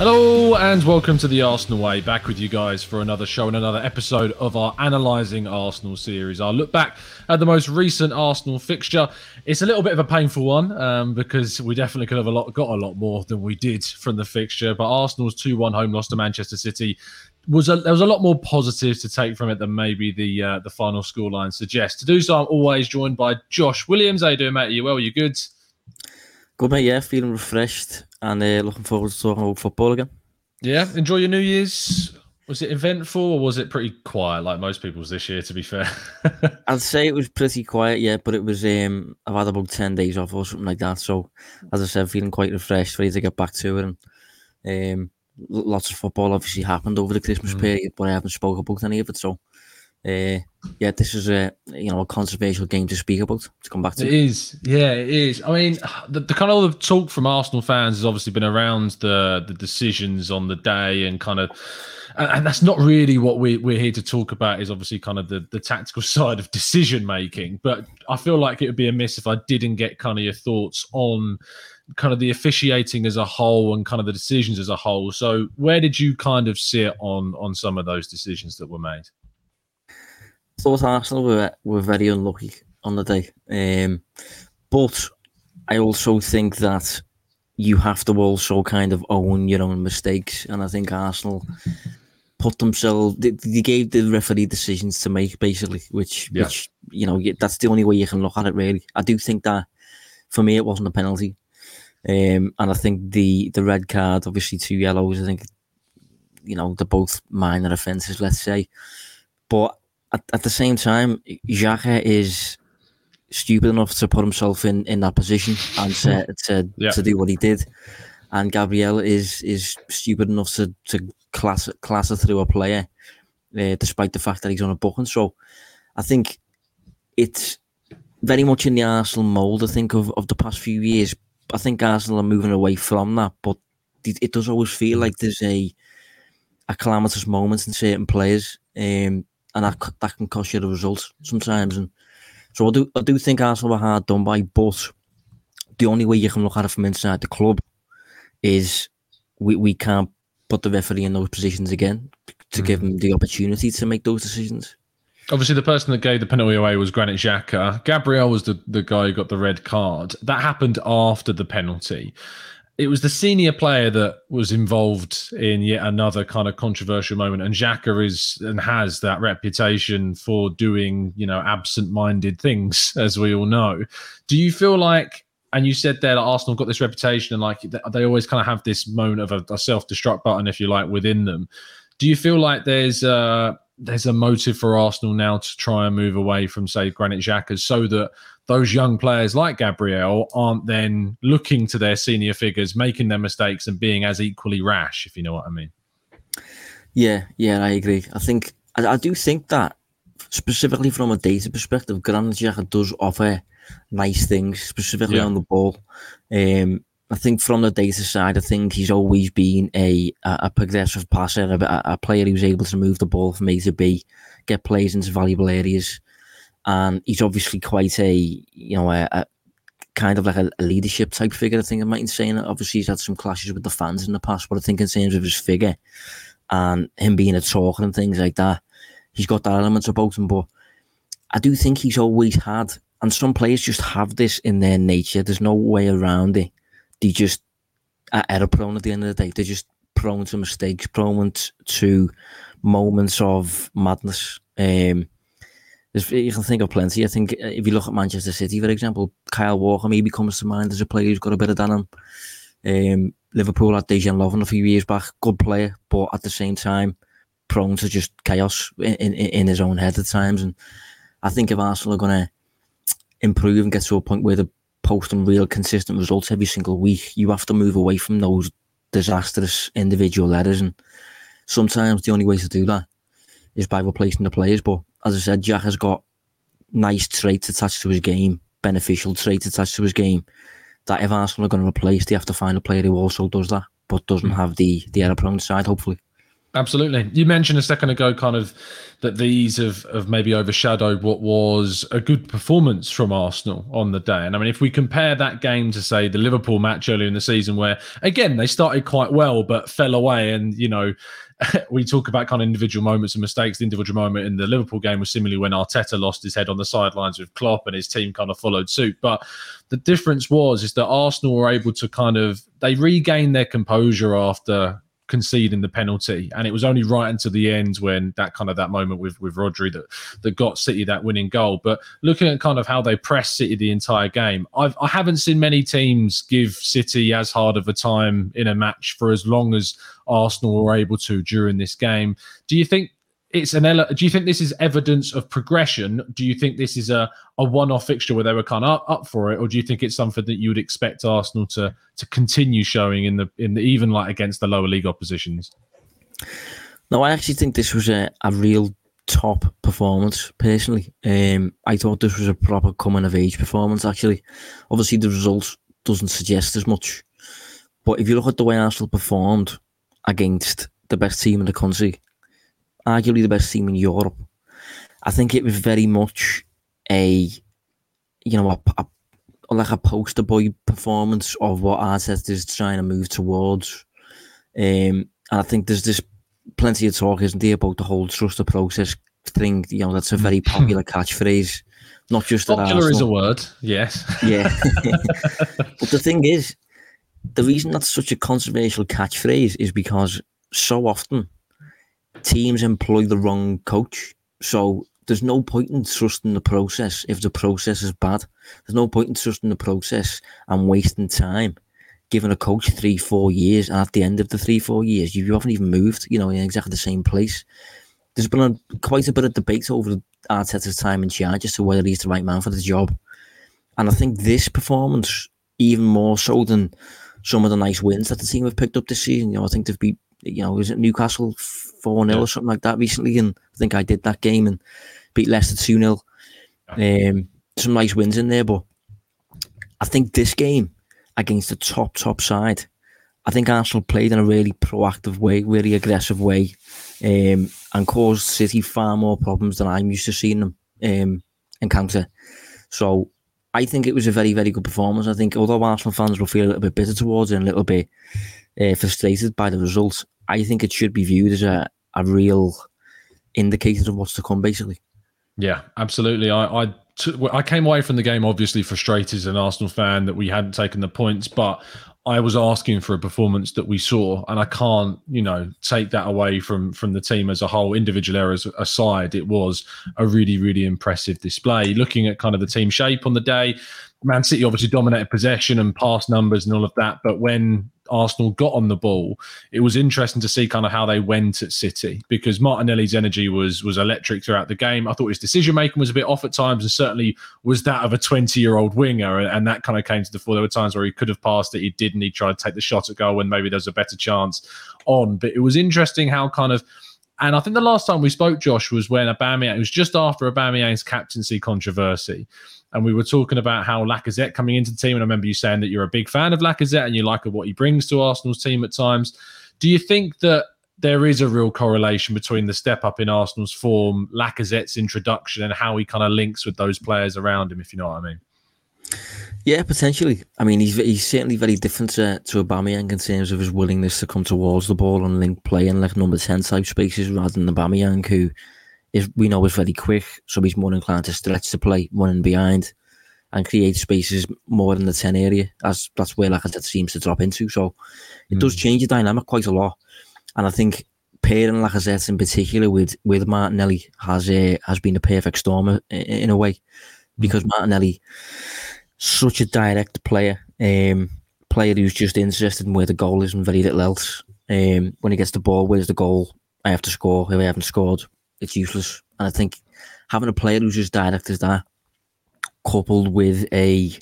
Hello and welcome to the Arsenal Way. Back with you guys for another show and another episode of our analysing Arsenal series. I'll look back at the most recent Arsenal fixture. It's a little bit of a painful one um, because we definitely could have a lot, got a lot more than we did from the fixture. But Arsenal's two-one home loss to Manchester City was a, there was a lot more positives to take from it than maybe the uh, the final scoreline suggests. To do so, I'm always joined by Josh Williams. How you doing, mate? Are you well? Are you good? Good, mate. Yeah, feeling refreshed and uh, looking forward to talking about football again. Yeah, enjoy your New Year's. Was it eventful or was it pretty quiet like most people's this year? To be fair, I'd say it was pretty quiet, yeah. But it was um, I've had about ten days off or something like that. So, as I said, feeling quite refreshed, ready to get back to it. And um, lots of football obviously happened over the Christmas mm. period, but I haven't spoken about any of it. So, uh, yeah, this is a you know a controversial game to speak about to come back to. It is, yeah, it is. I mean, the, the kind of talk from Arsenal fans has obviously been around the the decisions on the day and kind of. And, that's not really what we, we're here to talk about. Is obviously kind of the, the tactical side of decision making. But I feel like it would be amiss if I didn't get kind of your thoughts on kind of the officiating as a whole and kind of the decisions as a whole. So, where did you kind of sit on on some of those decisions that were made? Thought Arsenal were were very unlucky on the day, um, but I also think that you have to also kind of own your own mistakes, and I think Arsenal put themselves they, they gave the referee decisions to make basically, which yeah. which you know that's the only way you can look at it. Really, I do think that for me it wasn't a penalty, um, and I think the the red card, obviously two yellows. I think you know they're both minor offences, let's say, but at, at the same time, Xhaka is stupid enough to put himself in, in that position and to to, yeah. to do what he did. And Gabriel is is stupid enough to to class class it through a player, uh, despite the fact that he's on a booking. So, I think it's very much in the Arsenal mould. I think of, of the past few years. I think Arsenal are moving away from that, but it, it does always feel like there's a a calamitous moment in certain players. Um, and that that can cost you the result sometimes. And so I do I do think Arsenal were hard done by, but the only way you can look at it from inside the club is we, we can't put the referee in those positions again to mm. give him the opportunity to make those decisions. Obviously, the person that gave the penalty away was Granit Xhaka. Gabriel was the, the guy who got the red card. That happened after the penalty it was the senior player that was involved in yet another kind of controversial moment. And Xhaka is and has that reputation for doing, you know, absent-minded things, as we all know. Do you feel like, and you said there that Arsenal got this reputation, and like they always kind of have this moment of a, a self-destruct button, if you like, within them. Do you feel like there's there's a motive for Arsenal now to try and move away from, say, Granit Xhaka, so that those young players like Gabriel aren't then looking to their senior figures, making their mistakes, and being as equally rash, if you know what I mean. Yeah, yeah, I agree. I think I, I do think that specifically from a data perspective, Granit Xhaka does offer nice things, specifically yeah. on the ball. Um, I think from the data side, I think he's always been a a, progressive passer, a, a, player who's able to move the ball from A to B, get plays into valuable areas, and he's obviously quite a you know a, a kind of like a, a, leadership type figure. I think I might say. That. Obviously, he's had some clashes with the fans in the past, but I think in terms of his figure and him being a talker and things like that, he's got that element about him. But I do think he's always had, and some players just have this in their nature. There's no way around it they just are error prone at the end of the day. They're just prone to mistakes, prone to moments of madness. Um, you can think of plenty. I think uh, if you look at Manchester City, for example, Kyle Walker maybe comes to mind as a player who's got a bit of done him. Um, Liverpool had Dejan Lovren a few years back, good player, but at the same time, prone to just chaos in, in, in his own head at times. And I think if Arsenal are going to improve and get to a point where they're posting real consistent results every single week, you have to move away from those disastrous individual errors. And sometimes the only way to do that is by replacing the players. But as I said, Xhaka has got nice traits attached to his game, beneficial traits attached to his game. That if Arsenal are going to replace, they have to find a player who also does that, but doesn't hmm. have the the error prone side. Hopefully. Absolutely. You mentioned a second ago, kind of that these have, have maybe overshadowed what was a good performance from Arsenal on the day. And I mean, if we compare that game to, say, the Liverpool match earlier in the season, where again, they started quite well but fell away. And, you know, we talk about kind of individual moments and mistakes. The individual moment in the Liverpool game was similarly when Arteta lost his head on the sidelines with Klopp and his team kind of followed suit. But the difference was is that Arsenal were able to kind of they regained their composure after conceding the penalty. And it was only right until the end when that kind of that moment with with Rodri that that got City that winning goal. But looking at kind of how they pressed City the entire game, I've I haven't seen many teams give City as hard of a time in a match for as long as Arsenal were able to during this game. Do you think it's an do you think this is evidence of progression? Do you think this is a, a one-off fixture where they were kind of up, up for it? Or do you think it's something that you would expect arsenal to to continue showing in the in the even like against the lower league oppositions? No i actually think this was a, a real top performance personally. Um i thought this was a proper coming of age performance actually. Obviously the results doesn't suggest as much. But if you look at the way arsenal performed against the best team in the country arguably the best team in Europe. I think it was very much a, you know, a, a, like a poster boy performance of what Arteta is trying to move towards. Um, and I think there's this plenty of talk, isn't there, about the whole trust the process thing. You know, that's a very popular catchphrase. Not just popular is a word, yes. Yeah, but the thing is, the reason that's such a controversial catchphrase is because so often teams employ the wrong coach. So there's no point in trusting the process if the process is bad. There's no point in trusting the process and wasting time giving a coach three, four years. And at the end of the three, four years, you, haven't even moved, you know, in exactly the same place. There's been a, quite a bit of debate over Arteta's time in charge as to whether he's the right man for the job. And I think this performance, even more so than some of the nice wins that the team have picked up this season, you know, I think they've beat, you know, was it Newcastle 4 0 yeah. or something like that recently. And I think I did that game and beat Leicester 2 0. Um, some nice wins in there, but I think this game against the top, top side, I think Arsenal played in a really proactive way, really aggressive way, um, and caused City far more problems than I'm used to seeing them um, encounter. So I think it was a very, very good performance. I think although Arsenal fans will feel a little bit bitter towards it and a little bit uh, frustrated by the results, I think it should be viewed as a, a real indicator of what's to come, basically. Yeah, absolutely. I, I, t- I came away from the game obviously frustrated as an Arsenal fan that we hadn't taken the points, but I was asking for a performance that we saw, and I can't, you know, take that away from from the team as a whole. Individual errors aside, it was a really, really impressive display. Looking at kind of the team shape on the day, Man City obviously dominated possession and pass numbers and all of that, but when Arsenal got on the ball, it was interesting to see kind of how they went at City because Martinelli's energy was was electric throughout the game. I thought his decision making was a bit off at times, and certainly was that of a 20 year old winger. And that kind of came to the fore. There were times where he could have passed it, he didn't. He tried to take the shot at goal when maybe there's a better chance on. But it was interesting how kind of and I think the last time we spoke, Josh, was when Aubameyang. It was just after Aubameyang's captaincy controversy, and we were talking about how Lacazette coming into the team. And I remember you saying that you're a big fan of Lacazette and you like what he brings to Arsenal's team at times. Do you think that there is a real correlation between the step up in Arsenal's form, Lacazette's introduction, and how he kind of links with those players around him, if you know what I mean? Yeah, potentially. I mean, he's he's certainly very different to, to Aubameyang in terms of his willingness to come towards the ball and link play in like number 10 type spaces rather than Aubameyang, who is we know is very quick, so he's more inclined to stretch the play, running behind, and create spaces more in the ten area. As that's where Lacazette seems to drop into. So it mm. does hmm. change the dynamic quite a lot, and I think pairing Lacazette in particular with with Martinelli has a has been a perfect storm in, in a way, because mm. Martinelli such a direct player, um, player who's just interested in where the goal is and very little else. Um, when he gets the ball, where's the goal? I have to score. If I haven't scored, it's useless. And I think having a player who's as direct as that, coupled with a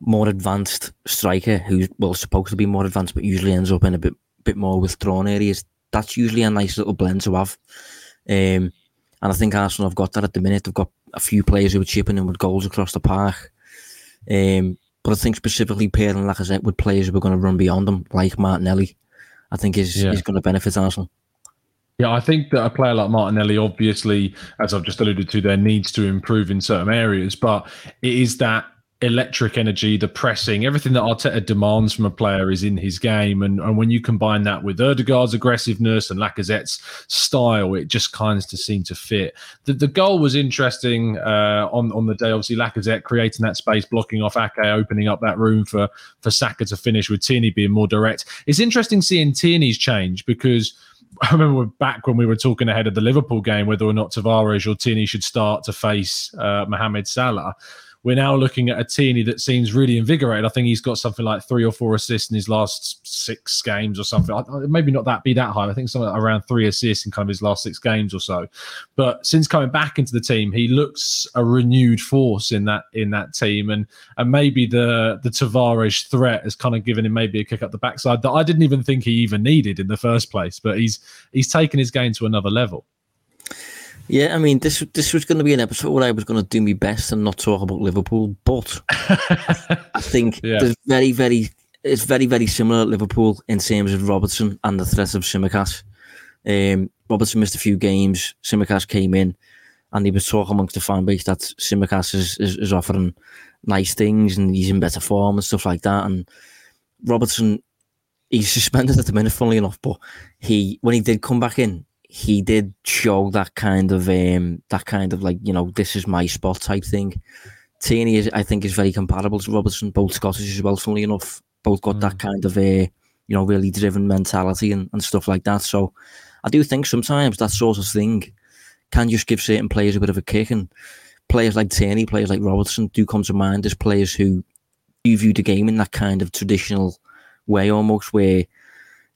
more advanced striker who's well supposed to be more advanced, but usually ends up in a bit bit more withdrawn areas. That's usually a nice little blend to have. Um, and I think Arsenal have got that at the minute. They've got a few players who are chipping in with goals across the park. Um, but I think specifically pairing Lacazette with players who are going to run beyond them, like Martinelli, I think is, yeah. is going to benefit Arsenal. Yeah, I think that a player like Martinelli, obviously, as I've just alluded to, there needs to improve in certain areas, but it is that electric energy, the pressing, everything that Arteta demands from a player is in his game. And, and when you combine that with Odegaard's aggressiveness and Lacazette's style, it just kind of seem to fit. The, the goal was interesting uh, on, on the day. Obviously, Lacazette creating that space, blocking off Ake, opening up that room for, for Saka to finish with Tierney being more direct. It's interesting seeing Tierney's change because – I remember back when we were talking ahead of the Liverpool game whether or not Tavares or Tierney should start to face uh, Mohamed Salah we're now looking at a Tierney that seems really invigorated. I think he's got something like three or four assists in his last six games or something. Maybe not that be that high. I think something around three assists in kind of his last six games or so. But since coming back into the team, he looks a renewed force in that in that team, and and maybe the the Tavares threat has kind of given him maybe a kick up the backside that I didn't even think he even needed in the first place. But he's he's taken his game to another level. Yeah, I mean, this this was going to be an episode where I was going to do my best and not talk about Liverpool, but I think yeah. there's very, very, it's very, very similar at Liverpool in terms of Robertson and the threat of Tsimikas. Um, Robertson missed a few games. Tsimikas came in, and he was talking amongst the fan base that Tsimikas is, is, is offering nice things and he's in better form and stuff like that. And Robertson, he's suspended at the minute, funnily enough, but he when he did come back in, he did show that kind of um that kind of like you know this is my spot type thing. Tierney is I think is very compatible to Robertson, both Scottish as well. Funnily enough, both got mm. that kind of a uh, you know really driven mentality and, and stuff like that. So I do think sometimes that sort of thing can just give certain players a bit of a kick and players like Tierney, players like Robertson do come to mind as players who do view the game in that kind of traditional way almost where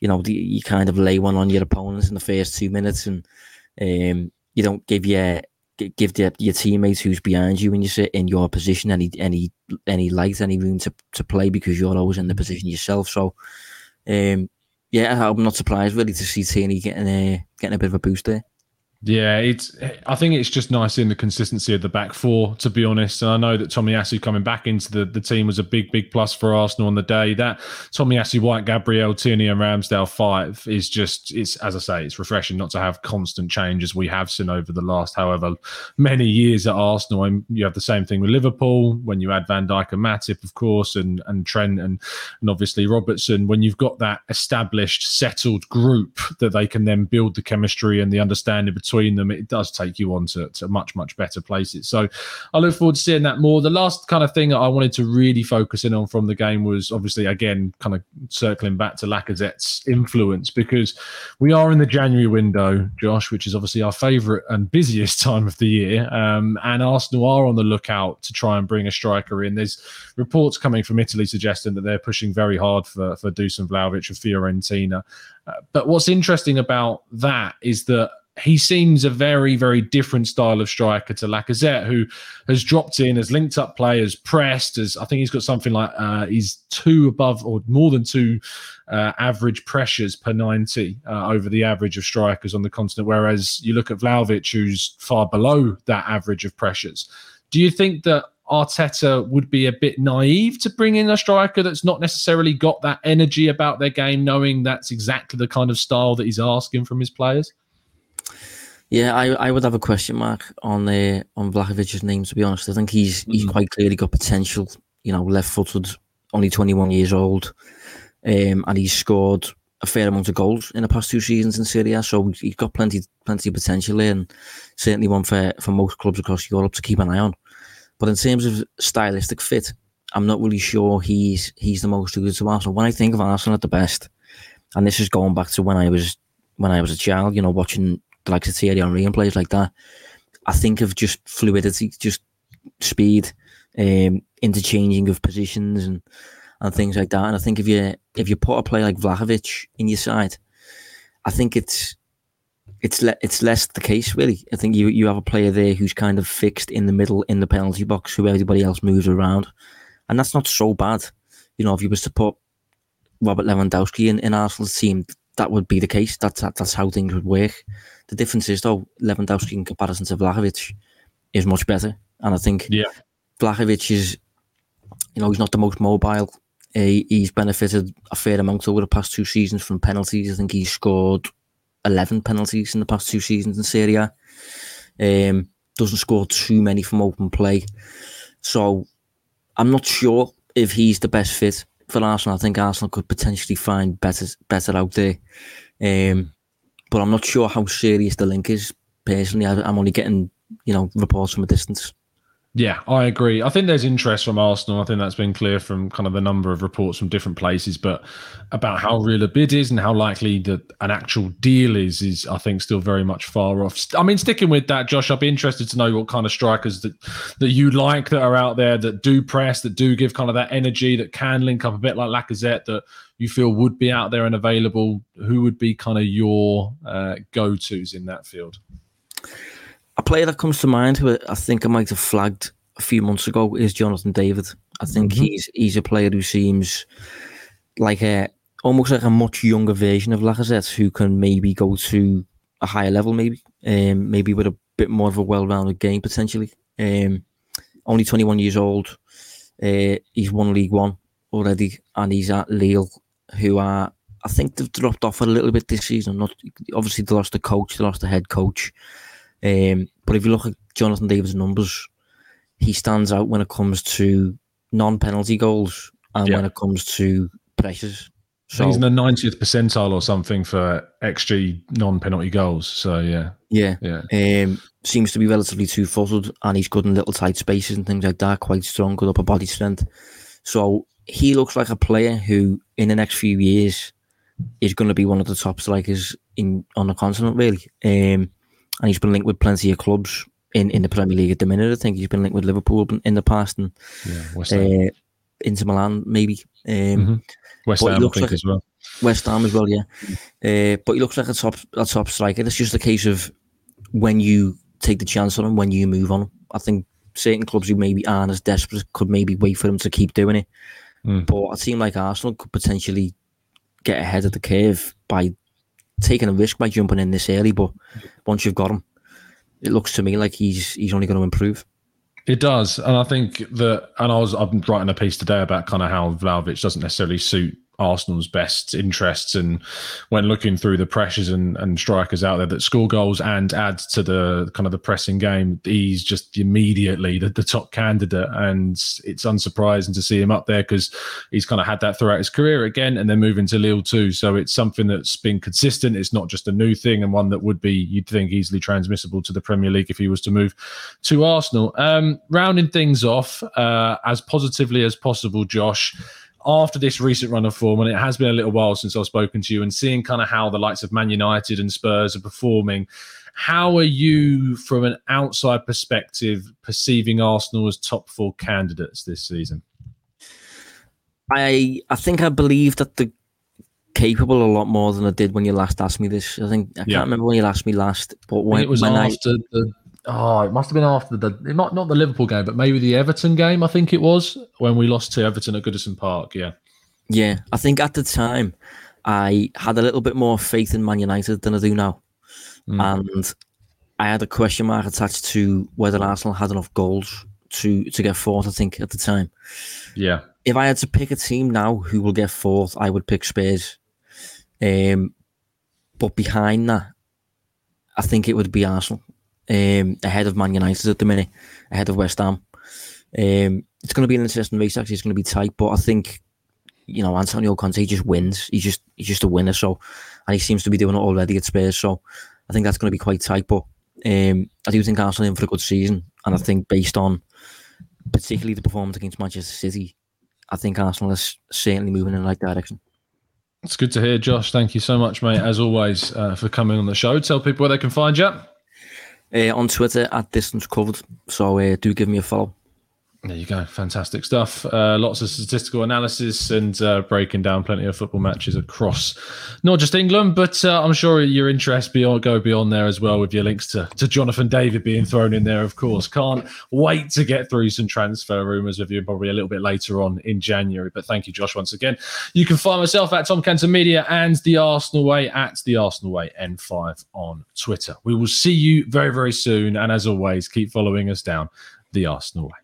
you know, the, you kind of lay one on your opponents in the first two minutes, and um, you don't give your give the, your teammates who's behind you when you sit in your position any any any light, any room to, to play because you're always in the position yourself. So, um, yeah, I'm not surprised really to see Tierney getting a getting a bit of a boost there. Yeah, it's. I think it's just nice in the consistency of the back four, to be honest. And I know that Tomiyasu coming back into the, the team was a big, big plus for Arsenal on the day. That Tomiyasu, White, Gabriel, Tierney, and Ramsdale five is just. It's as I say, it's refreshing not to have constant change as we have seen over the last however many years at Arsenal. And you have the same thing with Liverpool when you add Van Dijk and Matip, of course, and and Trent and and obviously Robertson. When you've got that established, settled group that they can then build the chemistry and the understanding between between them, it does take you on to, to much, much better places. So I look forward to seeing that more. The last kind of thing I wanted to really focus in on from the game was obviously, again, kind of circling back to Lacazette's influence because we are in the January window, Josh, which is obviously our favourite and busiest time of the year. Um, and Arsenal are on the lookout to try and bring a striker in. There's reports coming from Italy suggesting that they're pushing very hard for, for Dusan Vlahovic of Fiorentina. Uh, but what's interesting about that is that he seems a very, very different style of striker to Lacazette, who has dropped in, has linked up players, pressed. As I think he's got something like uh, he's two above or more than two uh, average pressures per 90 uh, over the average of strikers on the continent. Whereas you look at Vlahovic, who's far below that average of pressures. Do you think that Arteta would be a bit naive to bring in a striker that's not necessarily got that energy about their game, knowing that's exactly the kind of style that he's asking from his players? Yeah, I, I would have a question mark on uh, on Vlahovic's name. To be honest, I think he's he's mm. quite clearly got potential. You know, left-footed, only 21 years old, um, and he's scored a fair amount of goals in the past two seasons in Serie A. So he's got plenty plenty of potential there, and certainly one for for most clubs across Europe to keep an eye on. But in terms of stylistic fit, I'm not really sure he's he's the most suited to Arsenal. When I think of Arsenal at the best, and this is going back to when I was when I was a child, you know, watching the likes of Thierry Henry and players like that, I think of just fluidity, just speed, um, interchanging of positions and and things like that. And I think if you if you put a player like Vlahovic in your side, I think it's it's le- it's less the case really. I think you you have a player there who's kind of fixed in the middle in the penalty box, who everybody else moves around, and that's not so bad. You know, if you was to put Robert Lewandowski in, in Arsenal's team, that would be the case. That's that's how things would work. The difference is though Lewandowski in comparison to Vlahovic is much better, and I think yeah, Vlahovic is you know he's not the most mobile. He, he's benefited a fair amount over the past two seasons from penalties. I think he's scored 11 penalties in the past two seasons in Serie A. Um, doesn't score too many from open play. So I'm not sure if he's the best fit for Arsenal. I think Arsenal could potentially find better better out there. Um, but I'm not sure how serious the link is. Personally, I, I'm only getting you know reports from a distance. Yeah, I agree. I think there's interest from Arsenal. I think that's been clear from kind of the number of reports from different places, but about how real a bid is and how likely that an actual deal is, is I think still very much far off. I mean, sticking with that, Josh, I'd be interested to know what kind of strikers that that you like that are out there that do press, that do give kind of that energy, that can link up a bit like Lacazette, that you feel would be out there and available. Who would be kind of your uh, go tos in that field? A player that comes to mind who I think I might have flagged a few months ago is Jonathan David. I think mm-hmm. he's he's a player who seems like a almost like a much younger version of Lacazette who can maybe go to a higher level, maybe um, maybe with a bit more of a well-rounded game potentially. Um, only 21 years old. Uh, he's won Ligue One already, and he's at Lille, who are I think they've dropped off a little bit this season. Not obviously they lost the coach, they lost the head coach. Um, but if you look at Jonathan David's numbers, he stands out when it comes to non-penalty goals and yeah. when it comes to pressures. So he's in the 90th percentile or something for XG non-penalty goals. So yeah, yeah, yeah. Um, seems to be relatively two-footed, and he's good in little tight spaces and things like that. Quite strong, good upper body strength. So he looks like a player who, in the next few years, is going to be one of the top strikers in on the continent, really. Um, and he's been linked with plenty of clubs in, in the Premier League at the minute. I think he's been linked with Liverpool in the past and yeah, West Ham. Uh, Inter Milan maybe. Um, mm-hmm. West Ham, I think like as well. West Ham as well, yeah. Uh, but he looks like a top a top striker. It's just a case of when you take the chance on him, when you move on him. I think certain clubs who maybe aren't as desperate could maybe wait for him to keep doing it. Mm. But a team like Arsenal could potentially get ahead of the curve by taking a risk by jumping in this early. But once you've got him, it looks to me like he's he's only going to improve. It does, and I think that, and I was I'm writing a piece today about kind of how Vlahovic doesn't necessarily suit Arsenal's best interests. And when looking through the pressures and, and strikers out there that score goals and add to the kind of the pressing game, he's just immediately the, the top candidate. And it's unsurprising to see him up there because he's kind of had that throughout his career again and then moving to Lille too. So it's something that's been consistent. It's not just a new thing and one that would be, you'd think, easily transmissible to the Premier League if he was to move to Arsenal. Um, rounding things off uh, as positively as possible, Josh after this recent run of form, and it has been a little while since I've spoken to you, and seeing kind of how the likes of Man United and Spurs are performing, how are you, from an outside perspective, perceiving Arsenal as top four candidates this season? I I think I believe that they're capable a lot more than I did when you last asked me this. I think I can't remember when you asked me last, but when it was when after I, the Oh, it must have been after the not not the Liverpool game, but maybe the Everton game. I think it was when we lost to Everton at Goodison Park. Yeah, yeah. I think at the time I had a little bit more faith in Man United than I do now, mm. and I had a question mark attached to whether Arsenal had enough goals to to get fourth. I think at the time. Yeah. If I had to pick a team now who will get fourth, I would pick Spurs. Um, but behind that, I think it would be Arsenal um, ahead of Man United at the minute, ahead of West Ham. Um, it's going to be an interesting race. Actually, it's going to be tight, but I think you know Antonio Conte just wins. He's just he's just a winner. So, and he seems to be doing it already at Spurs. So, I think that's going to be quite tight. But um, I do think Arsenal in for a good season, and I think based on particularly the performance against Manchester City, I think Arsenal is certainly moving in the right direction. It's good to hear, Josh. Thank you so much, mate, as always, uh, for coming on the show. Tell people where they can find you uh, on Twitter at Distance Covered. So uh, do give me a follow. There you go. Fantastic stuff. Uh, lots of statistical analysis and uh, breaking down plenty of football matches across not just England, but uh, I'm sure your interest beyond go beyond there as well with your links to, to Jonathan David being thrown in there, of course. Can't wait to get through some transfer rumours with you probably a little bit later on in January. But thank you, Josh, once again. You can find myself at Tom Canton Media and the Arsenal Way at the Arsenal Way N5 on Twitter. We will see you very, very soon. And as always, keep following us down the Arsenal Way.